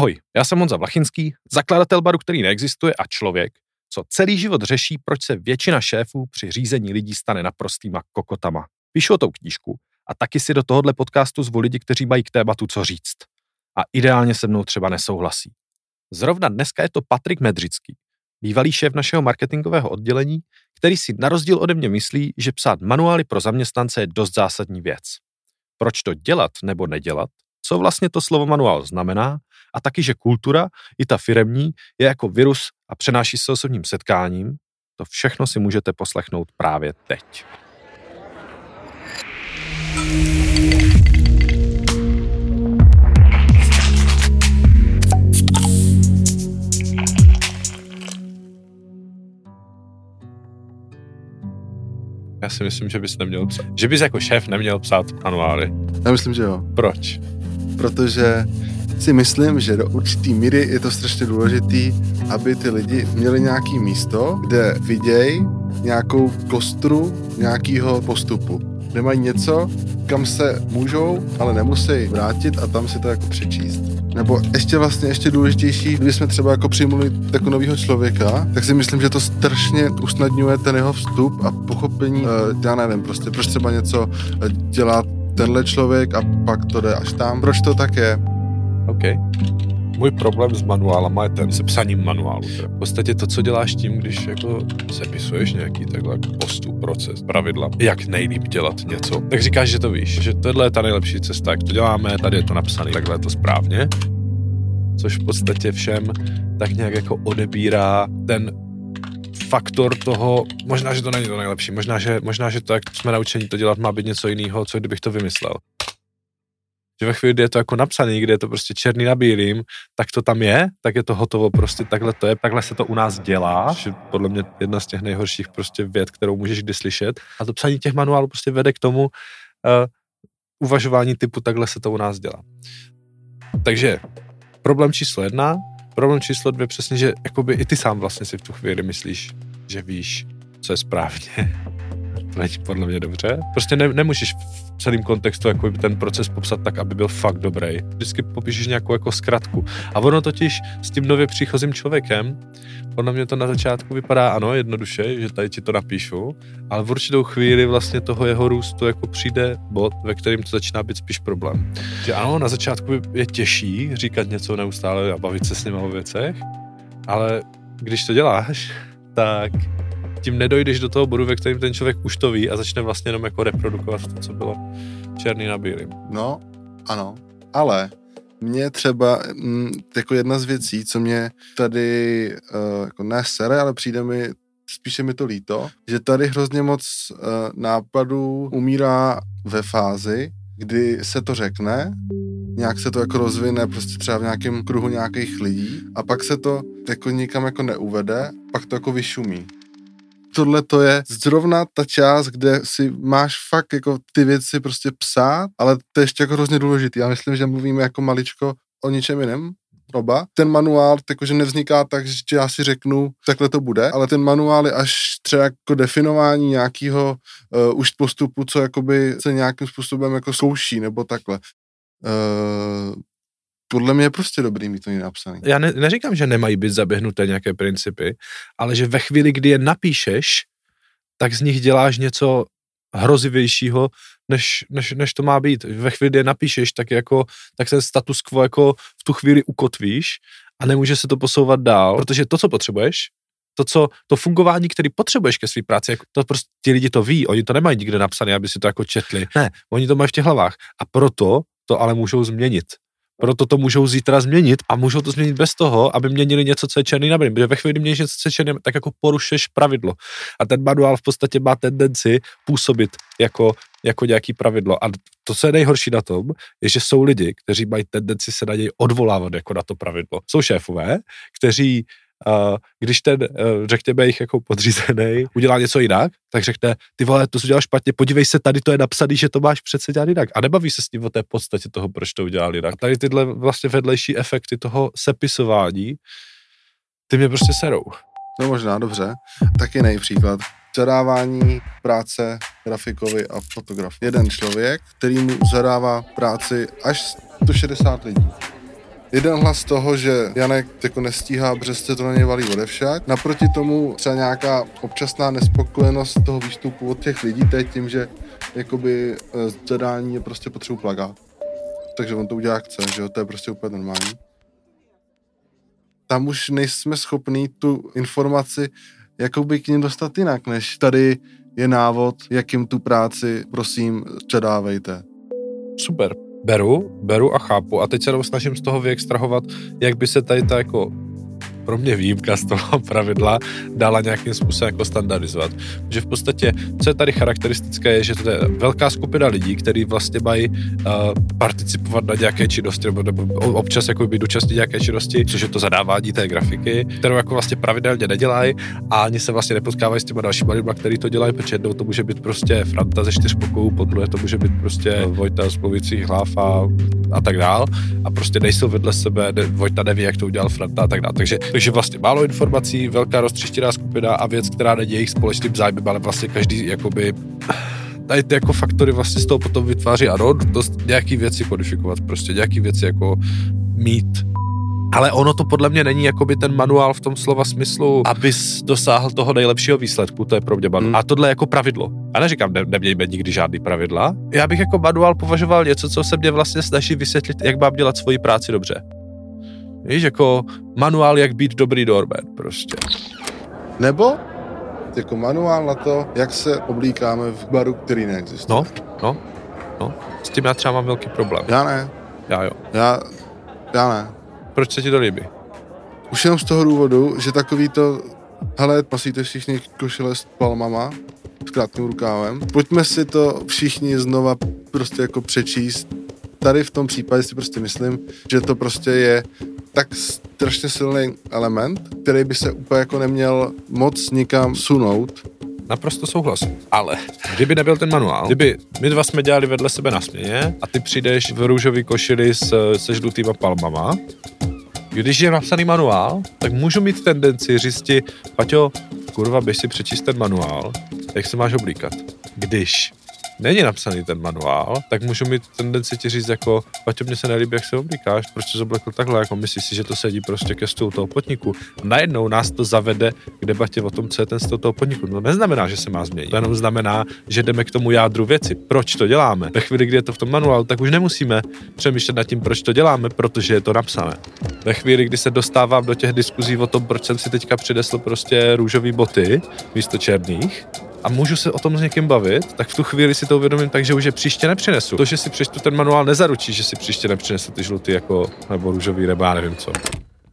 Ahoj, já jsem Honza Vlachinský, zakladatel baru, který neexistuje a člověk, co celý život řeší, proč se většina šéfů při řízení lidí stane naprostýma kokotama. Píšu o tou knížku a taky si do tohohle podcastu zvu lidi, kteří mají k tématu co říct. A ideálně se mnou třeba nesouhlasí. Zrovna dneska je to Patrik Medřický, bývalý šéf našeho marketingového oddělení, který si na rozdíl ode mě myslí, že psát manuály pro zaměstnance je dost zásadní věc. Proč to dělat nebo nedělat, co vlastně to slovo manuál znamená a taky, že kultura, i ta firemní, je jako virus a přenáší se osobním setkáním, to všechno si můžete poslechnout právě teď. Já si myslím, že bys neměl psát. Že bys jako šéf neměl psát manuály. Já myslím, že jo. Proč? Protože si myslím, že do určitý míry je to strašně důležitý, aby ty lidi měli nějaký místo, kde vidějí nějakou kostru nějakého postupu. Kde mají něco, kam se můžou, ale nemusí vrátit a tam si to jako přečíst. Nebo ještě vlastně ještě důležitější, když jsme třeba jako přijmuli jako nového člověka, tak si myslím, že to strašně usnadňuje ten jeho vstup a pochopení, uh, já nevím, prostě proč třeba něco eh, dělá tenhle člověk a pak to jde až tam. Proč to tak je? OK. Můj problém s manuálama je ten se psaním manuálu. V podstatě to, co děláš tím, když jako sepisuješ nějaký takhle jako postup, proces, pravidla, jak nejlíp dělat něco, tak říkáš, že to víš, že tohle je ta nejlepší cesta, jak to děláme, tady je to napsané, takhle je to správně, což v podstatě všem tak nějak jako odebírá ten faktor toho, možná, že to není to nejlepší, možná, že, možná, že to, jak jsme naučeni to dělat, má být něco jiného, co kdybych to vymyslel že ve chvíli, kdy je to jako napsaný, kde je to prostě černý na bílým, tak to tam je, tak je to hotovo, prostě takhle to je, takhle se to u nás dělá, že podle mě jedna z těch nejhorších prostě věd, kterou můžeš kdy slyšet. A to psaní těch manuálů prostě vede k tomu uh, uvažování typu takhle se to u nás dělá. Takže problém číslo jedna, problém číslo dvě přesně, že jakoby i ty sám vlastně si v tu chvíli myslíš, že víš, co je správně odpověď podle mě dobře. Prostě ne, nemůžeš v celém kontextu jako ten proces popsat tak, aby byl fakt dobrý. Vždycky popíšeš nějakou jako zkratku. A ono totiž s tím nově příchozím člověkem, podle mě to na začátku vypadá ano, jednoduše, že tady ti to napíšu, ale v určitou chvíli vlastně toho jeho růstu jako přijde bod, ve kterým to začíná být spíš problém. Že ano, na začátku je těžší říkat něco neustále a bavit se s ním o věcech, ale když to děláš, tak tím nedojdeš do toho bodu, ve kterém ten člověk už to ví a začne vlastně jenom jako reprodukovat to, co bylo černý na bílým. No, ano, ale mě třeba m, jako jedna z věcí, co mě tady uh, jako ne sere, ale přijde mi spíše mi to líto, že tady hrozně moc uh, nápadů umírá ve fázi, kdy se to řekne, nějak se to jako rozvine prostě třeba v nějakém kruhu nějakých lidí a pak se to jako nikam jako neuvede, pak to jako vyšumí tohle to je zrovna ta část, kde si máš fakt jako ty věci prostě psát, ale to je ještě jako hrozně důležitý. Já myslím, že mluvíme jako maličko o ničem jiném, oba. Ten manuál jakože nevzniká tak, že já si řeknu, takhle to bude, ale ten manuál je až třeba jako definování nějakého uh, už postupu, co jakoby se nějakým způsobem jako zkouší, nebo takhle. Uh, podle mě je prostě dobrý mít to napsaný. Já ne, neříkám, že nemají být zaběhnuté nějaké principy, ale že ve chvíli, kdy je napíšeš, tak z nich děláš něco hrozivějšího, než, než, než to má být. Ve chvíli, kdy je napíšeš, tak, jako, tak ten status quo jako v tu chvíli ukotvíš a nemůže se to posouvat dál, protože to, co potřebuješ, to, co, to fungování, který potřebuješ ke své práci, jako to prostě ti lidi to ví, oni to nemají nikde napsané, aby si to jako četli. Ne, oni to mají v těch hlavách. A proto to ale můžou změnit. Proto to můžou zítra změnit a můžou to změnit bez toho, aby měnili něco, co je černý na bílém. Protože ve chvíli, kdy měníš něco, co je černý, tak jako porušeš pravidlo. A ten manuál v podstatě má tendenci působit jako, jako nějaký pravidlo. A to, co je nejhorší na tom, je, že jsou lidi, kteří mají tendenci se na něj odvolávat jako na to pravidlo. Jsou šéfové, kteří když ten, uh, řekněme, jich jako podřízený udělá něco jinak, tak řekne, ty vole, to jsi udělal špatně, podívej se, tady to je napsaný, že to máš přece dělat jinak. A nebaví se s ním o té podstatě toho, proč to udělal jinak. A tady tyhle vlastně vedlejší efekty toho sepisování, ty mě prostě serou. No možná, dobře. Taky jiný příklad. Zadávání práce grafikovi a fotograf. Jeden člověk, který mu zadává práci až 160 lidí. Jeden hlas toho, že Janek jako nestíhá, se to na něj valí odevšak. Naproti tomu třeba nějaká občasná nespokojenost toho výstupu od těch lidí, to je tím, že jakoby eh, zadání je prostě potřebu plagát. Takže on to udělá chce, že jo, to je prostě úplně normální. Tam už nejsme schopní tu informaci jakoby k ním dostat jinak, než tady je návod, jak jim tu práci, prosím, předávejte. Super. Beru, beru a chápu. A teď se snažím z toho vyextrahovat, jak by se tady ta jako pro mě výjimka z toho pravidla dala nějakým způsobem jako standardizovat. Že v podstatě, co je tady charakteristické, je, že to je velká skupina lidí, kteří vlastně mají uh, participovat na nějaké činnosti, nebo, nebo občas jako být účastní nějaké činnosti, což je to zadávání té grafiky, kterou jako vlastně pravidelně nedělají a ani se vlastně nepotkávají s těma dalšíma lidmi, kteří to dělají, protože jednou to může být prostě Franta ze čtyř podruhé to může být prostě Vojta z mluvících hlav a, a tak dál. A prostě nejsou vedle sebe, Vojta neví, jak to udělal Franta a tak dále. Takže takže vlastně málo informací, velká roztřištěná skupina a věc, která není jejich společným zájmem, ale vlastně každý jakoby tady ty jako faktory vlastně z toho potom vytváří ano, dost nějaký věci kodifikovat, prostě nějaký věci jako mít. Ale ono to podle mě není jakoby ten manuál v tom slova smyslu, abys dosáhl toho nejlepšího výsledku, to je pro mě manuál. Hmm. A tohle je jako pravidlo. A neříkám, ne, nemějme nikdy žádný pravidla. Já bych jako manuál považoval něco, co se mě vlastně snaží vysvětlit, jak mám dělat svoji práci dobře. Víš, jako manuál, jak být dobrý doorman prostě. Nebo jako manuál na to, jak se oblíkáme v baru, který neexistuje. No, no, no. S tím já třeba mám velký problém. Já ne. Já jo. Já, já ne. Proč se ti to líbí? Už jenom z toho důvodu, že takový to, hele, pasíte všichni košile s palmama, s krátkým rukávem. Pojďme si to všichni znova prostě jako přečíst. Tady v tom případě si prostě myslím, že to prostě je tak strašně silný element, který by se úplně jako neměl moc nikam sunout. Naprosto souhlas. Ale kdyby nebyl ten manuál, kdyby my dva jsme dělali vedle sebe na směně a ty přijdeš v růžový košili s, se žlutýma palmama, když je napsaný manuál, tak můžu mít tendenci říct Paťo, kurva, běž si přečíst ten manuál, jak se máš oblíkat. Když není napsaný ten manuál, tak můžu mít tendenci ti říct jako, Paťo, mně se nelíbí, jak se oblíkáš, proč jsi oblekl takhle, jako myslíš si, že to sedí prostě ke stolu toho podniku. A najednou nás to zavede k debatě o tom, co je ten stůl toho podniku. No neznamená, že se má změnit. To jenom znamená, že jdeme k tomu jádru věci. Proč to děláme? Ve chvíli, kdy je to v tom manuálu, tak už nemusíme přemýšlet nad tím, proč to děláme, protože je to napsané. Ve chvíli, kdy se dostávám do těch diskuzí o tom, proč jsem si teďka přinesl prostě růžové boty místo černých, a můžu se o tom s někým bavit, tak v tu chvíli si to uvědomím tak, že už je příště nepřinesu. To, že si přečtu ten manuál, nezaručí, že si příště nepřinesu ty žlutý jako, nebo růžový, nebo já nevím co.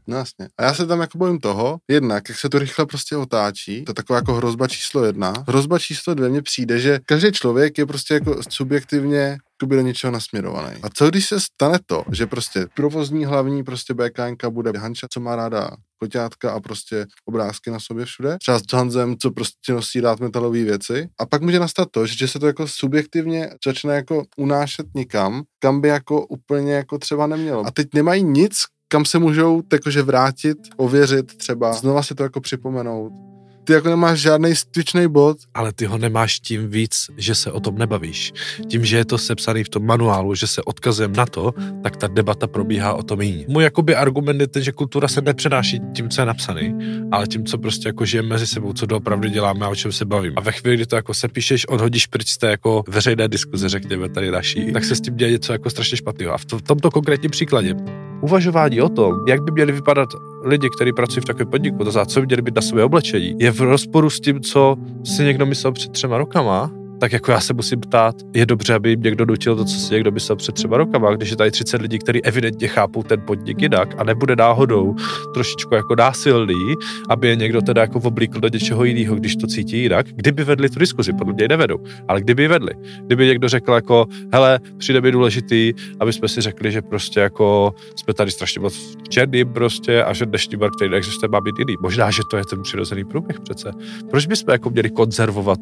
No jasně. A já se tam jako bojím toho, jednak, jak se to rychle prostě otáčí, to je taková jako hrozba číslo jedna. Hrozba číslo dvě mně přijde, že každý člověk je prostě jako subjektivně by do něčeho nasměrovaný. A co když se stane to, že prostě provozní hlavní prostě BKNK bude Hanča, co má ráda koťátka a prostě obrázky na sobě všude. Třeba s Hanzem, co prostě nosí rád metalové věci. A pak může nastat to, že se to jako subjektivně začne jako unášet nikam, kam by jako úplně jako třeba nemělo. A teď nemají nic, kam se můžou jakože vrátit, ověřit třeba, znova si to jako připomenout ty jako nemáš žádný styčný bod. Ale ty ho nemáš tím víc, že se o tom nebavíš. Tím, že je to sepsaný v tom manuálu, že se odkazujeme na to, tak ta debata probíhá o tom jiný. Můj jakoby argument je ten, že kultura se nepřenáší tím, co je napsaný, ale tím, co prostě jako žijeme mezi sebou, co doopravdy děláme a o čem se bavím. A ve chvíli, kdy to jako sepíšeš, odhodíš pryč z té jako veřejné diskuze, řekněme tady naší, tak se s tím děje něco jako strašně špatného. A v, to, v tomto konkrétním příkladě uvažování o tom, jak by měli vypadat lidi, kteří pracují v takovém podniku, to za co by měli být na své oblečení, je v rozporu s tím, co si někdo myslel před třema rokama tak jako já se musím ptát, je dobře, aby jim někdo dotil to, co si někdo myslel před třeba rokama, když je tady 30 lidí, kteří evidentně chápou ten podnik jinak a nebude náhodou trošičku jako násilný, aby je někdo teda jako oblíkl do něčeho jiného, když to cítí jinak, kdyby vedli tu diskuzi, podle mě nevedou, ale kdyby vedli, kdyby někdo řekl jako, hele, přijde mi důležitý, aby jsme si řekli, že prostě jako jsme tady strašně moc černým prostě a že dnešní bar, který neexistuje, má být jiný. Možná, že to je ten přirozený průběh přece. Proč bychom jako měli konzervovat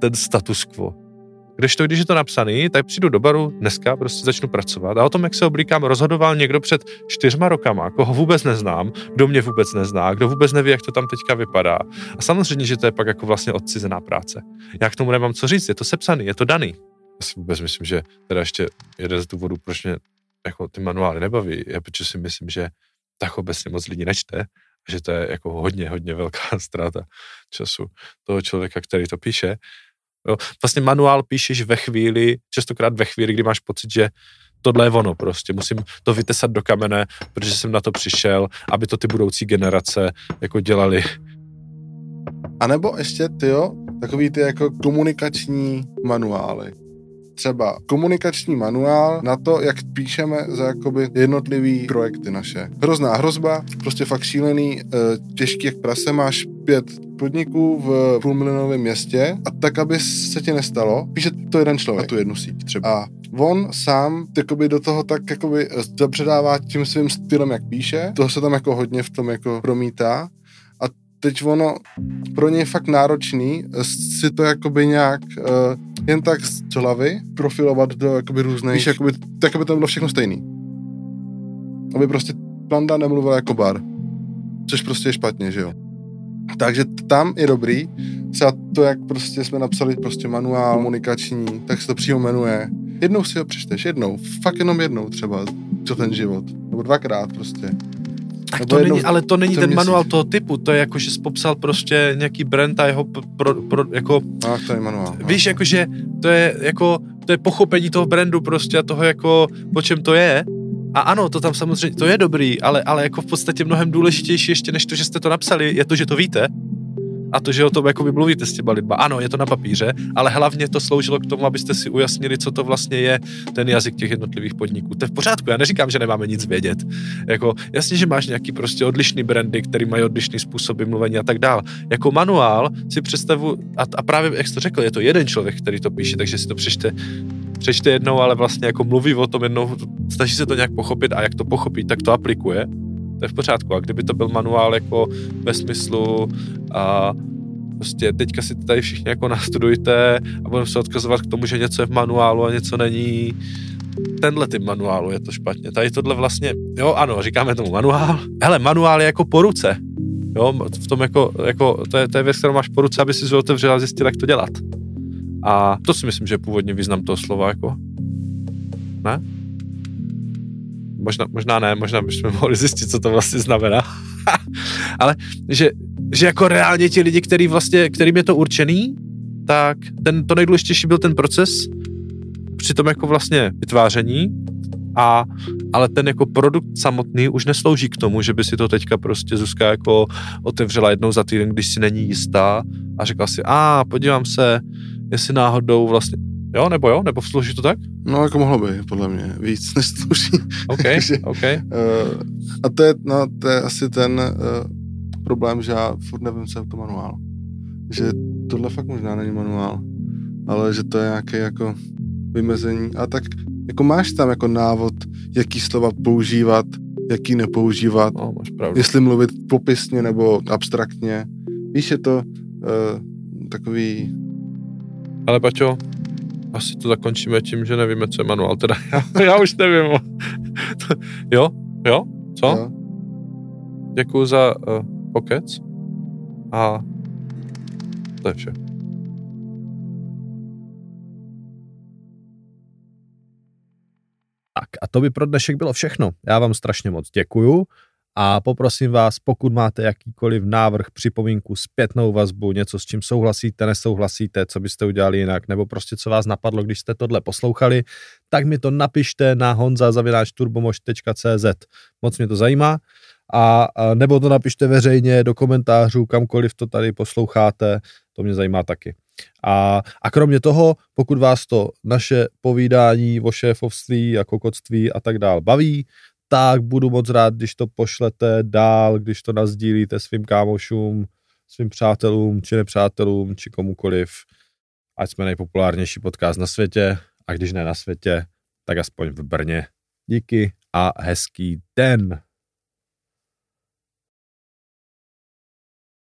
ten status quo. Když to, když je to napsaný, tak přijdu do baru dneska, prostě začnu pracovat a o tom, jak se oblíkám, rozhodoval někdo před čtyřma rokama, koho vůbec neznám, kdo mě vůbec nezná, kdo vůbec neví, jak to tam teďka vypadá. A samozřejmě, že to je pak jako vlastně odcizená práce. Já k tomu nemám co říct, je to sepsaný, je to daný. Já si vůbec myslím, že teda ještě jeden z důvodů, proč mě jako ty manuály nebaví, je, protože si myslím, že tak obecně moc lidí nečte, že to je jako hodně, hodně velká ztráta času toho člověka, který to píše. Jo. Vlastně manuál píšeš ve chvíli, častokrát ve chvíli, kdy máš pocit, že tohle je ono prostě, musím to vytesat do kamene, protože jsem na to přišel, aby to ty budoucí generace jako dělali. A nebo ještě, ty jo, takový ty jako komunikační manuály. Třeba komunikační manuál na to, jak píšeme za jakoby jednotlivý projekty naše. Hrozná hrozba, prostě fakt šílený, eh, těžký jak prase, máš pět podniků v půlmilionovém městě a tak, aby se ti nestalo, píše to jeden člověk na tu jednu síť třeba. A on sám jakoby do toho tak jakoby předává tím svým stylem, jak píše, toho se tam jako hodně v tom jako promítá a teď ono pro něj je fakt náročný si to jakoby nějak uh, jen tak z hlavy profilovat do jakoby různých, víš, jakoby, tak, aby to bylo všechno stejný. Aby prostě Planda nemluvil jako bar. Což prostě je špatně, že jo. Takže tam je dobrý, třeba to, jak prostě jsme napsali prostě manuál komunikační, tak se to přímo jmenuje. Jednou si ho přečteš, jednou, fakt jenom jednou třeba, co ten život. Nebo dvakrát prostě. Tak to není, ale to není ten manuál toho typu, to je jako, že jsi popsal prostě nějaký brand a jeho pro, pro, jako... Ach, to je manuál. Víš, jako, že to je jako, to je pochopení toho brandu prostě a toho jako, po čem to je. A ano, to tam samozřejmě, to je dobrý, ale, ale jako v podstatě mnohem důležitější ještě než to, že jste to napsali, je to, že to víte a to, že o tom jako mluvíte s těma lidma. Ano, je to na papíře, ale hlavně to sloužilo k tomu, abyste si ujasnili, co to vlastně je ten jazyk těch jednotlivých podniků. To je v pořádku, já neříkám, že nemáme nic vědět. Jako, jasně, že máš nějaký prostě odlišný brandy, který mají odlišný způsoby mluvení a tak dál. Jako manuál si představu, a, a právě, jak jsi to řekl, je to jeden člověk, který to píše, takže si to přečte přečte jednou, ale vlastně jako mluví o tom jednou, snaží se to nějak pochopit a jak to pochopí, tak to aplikuje. To je v pořádku. A kdyby to byl manuál jako ve smyslu a prostě teďka si tady všichni jako nastudujte a budeme se odkazovat k tomu, že něco je v manuálu a něco není, tenhle typ manuálu je to špatně. Tady tohle vlastně, jo ano, říkáme tomu manuál. Hele, manuál je jako po ruce. Jo, v tom jako, jako to, je, to je věc, kterou máš po ruce, aby si otevřel a zjistil, jak to dělat. A to si myslím, že je původně význam toho slova, jako. Ne? Možná, možná ne, možná bychom mohli zjistit, co to vlastně znamená. Ale že, že jako reálně ti lidi, který vlastně, kterým je to určený, tak ten, to nejdůležitější byl ten proces při tom jako vlastně vytváření, a, ale ten jako produkt samotný už neslouží k tomu, že by si to teďka prostě Zuzka jako otevřela jednou za týden, když si není jistá a řekla si, a podívám se, jestli náhodou vlastně, jo, nebo jo, nebo slouží to tak? No, jako mohlo by, podle mě, víc než slouží. OK, Takže, OK. Uh, a to je, no, to je asi ten uh, problém, že já furt nevím, co je to manuál. Že tohle fakt možná není manuál, ale že to je nějaké jako vymezení. A tak jako máš tam jako návod, jaký slova používat, jaký nepoužívat, no, máš pravdu. jestli mluvit popisně nebo abstraktně. Víš, je to uh, takový ale Paťo, asi to zakončíme tím, že nevíme, co je manuál. Teda já, já už nevím. jo? Jo? Co? Jo. Děkuji za uh, pokec a to je vše. Tak a to by pro dnešek bylo všechno. Já vám strašně moc děkuju a poprosím vás, pokud máte jakýkoliv návrh, připomínku, zpětnou vazbu, něco s čím souhlasíte, nesouhlasíte, co byste udělali jinak, nebo prostě co vás napadlo, když jste tohle poslouchali, tak mi to napište na honza.turbomož.cz. Moc mě to zajímá. A, a nebo to napište veřejně do komentářů, kamkoliv to tady posloucháte, to mě zajímá taky. A, a kromě toho, pokud vás to naše povídání o šéfovství a kokotství a tak dál baví, tak budu moc rád, když to pošlete dál, když to nazdílíte svým kámošům, svým přátelům, či nepřátelům, či komukoliv, ať jsme nejpopulárnější podcast na světě a když ne na světě, tak aspoň v Brně. Díky a hezký den.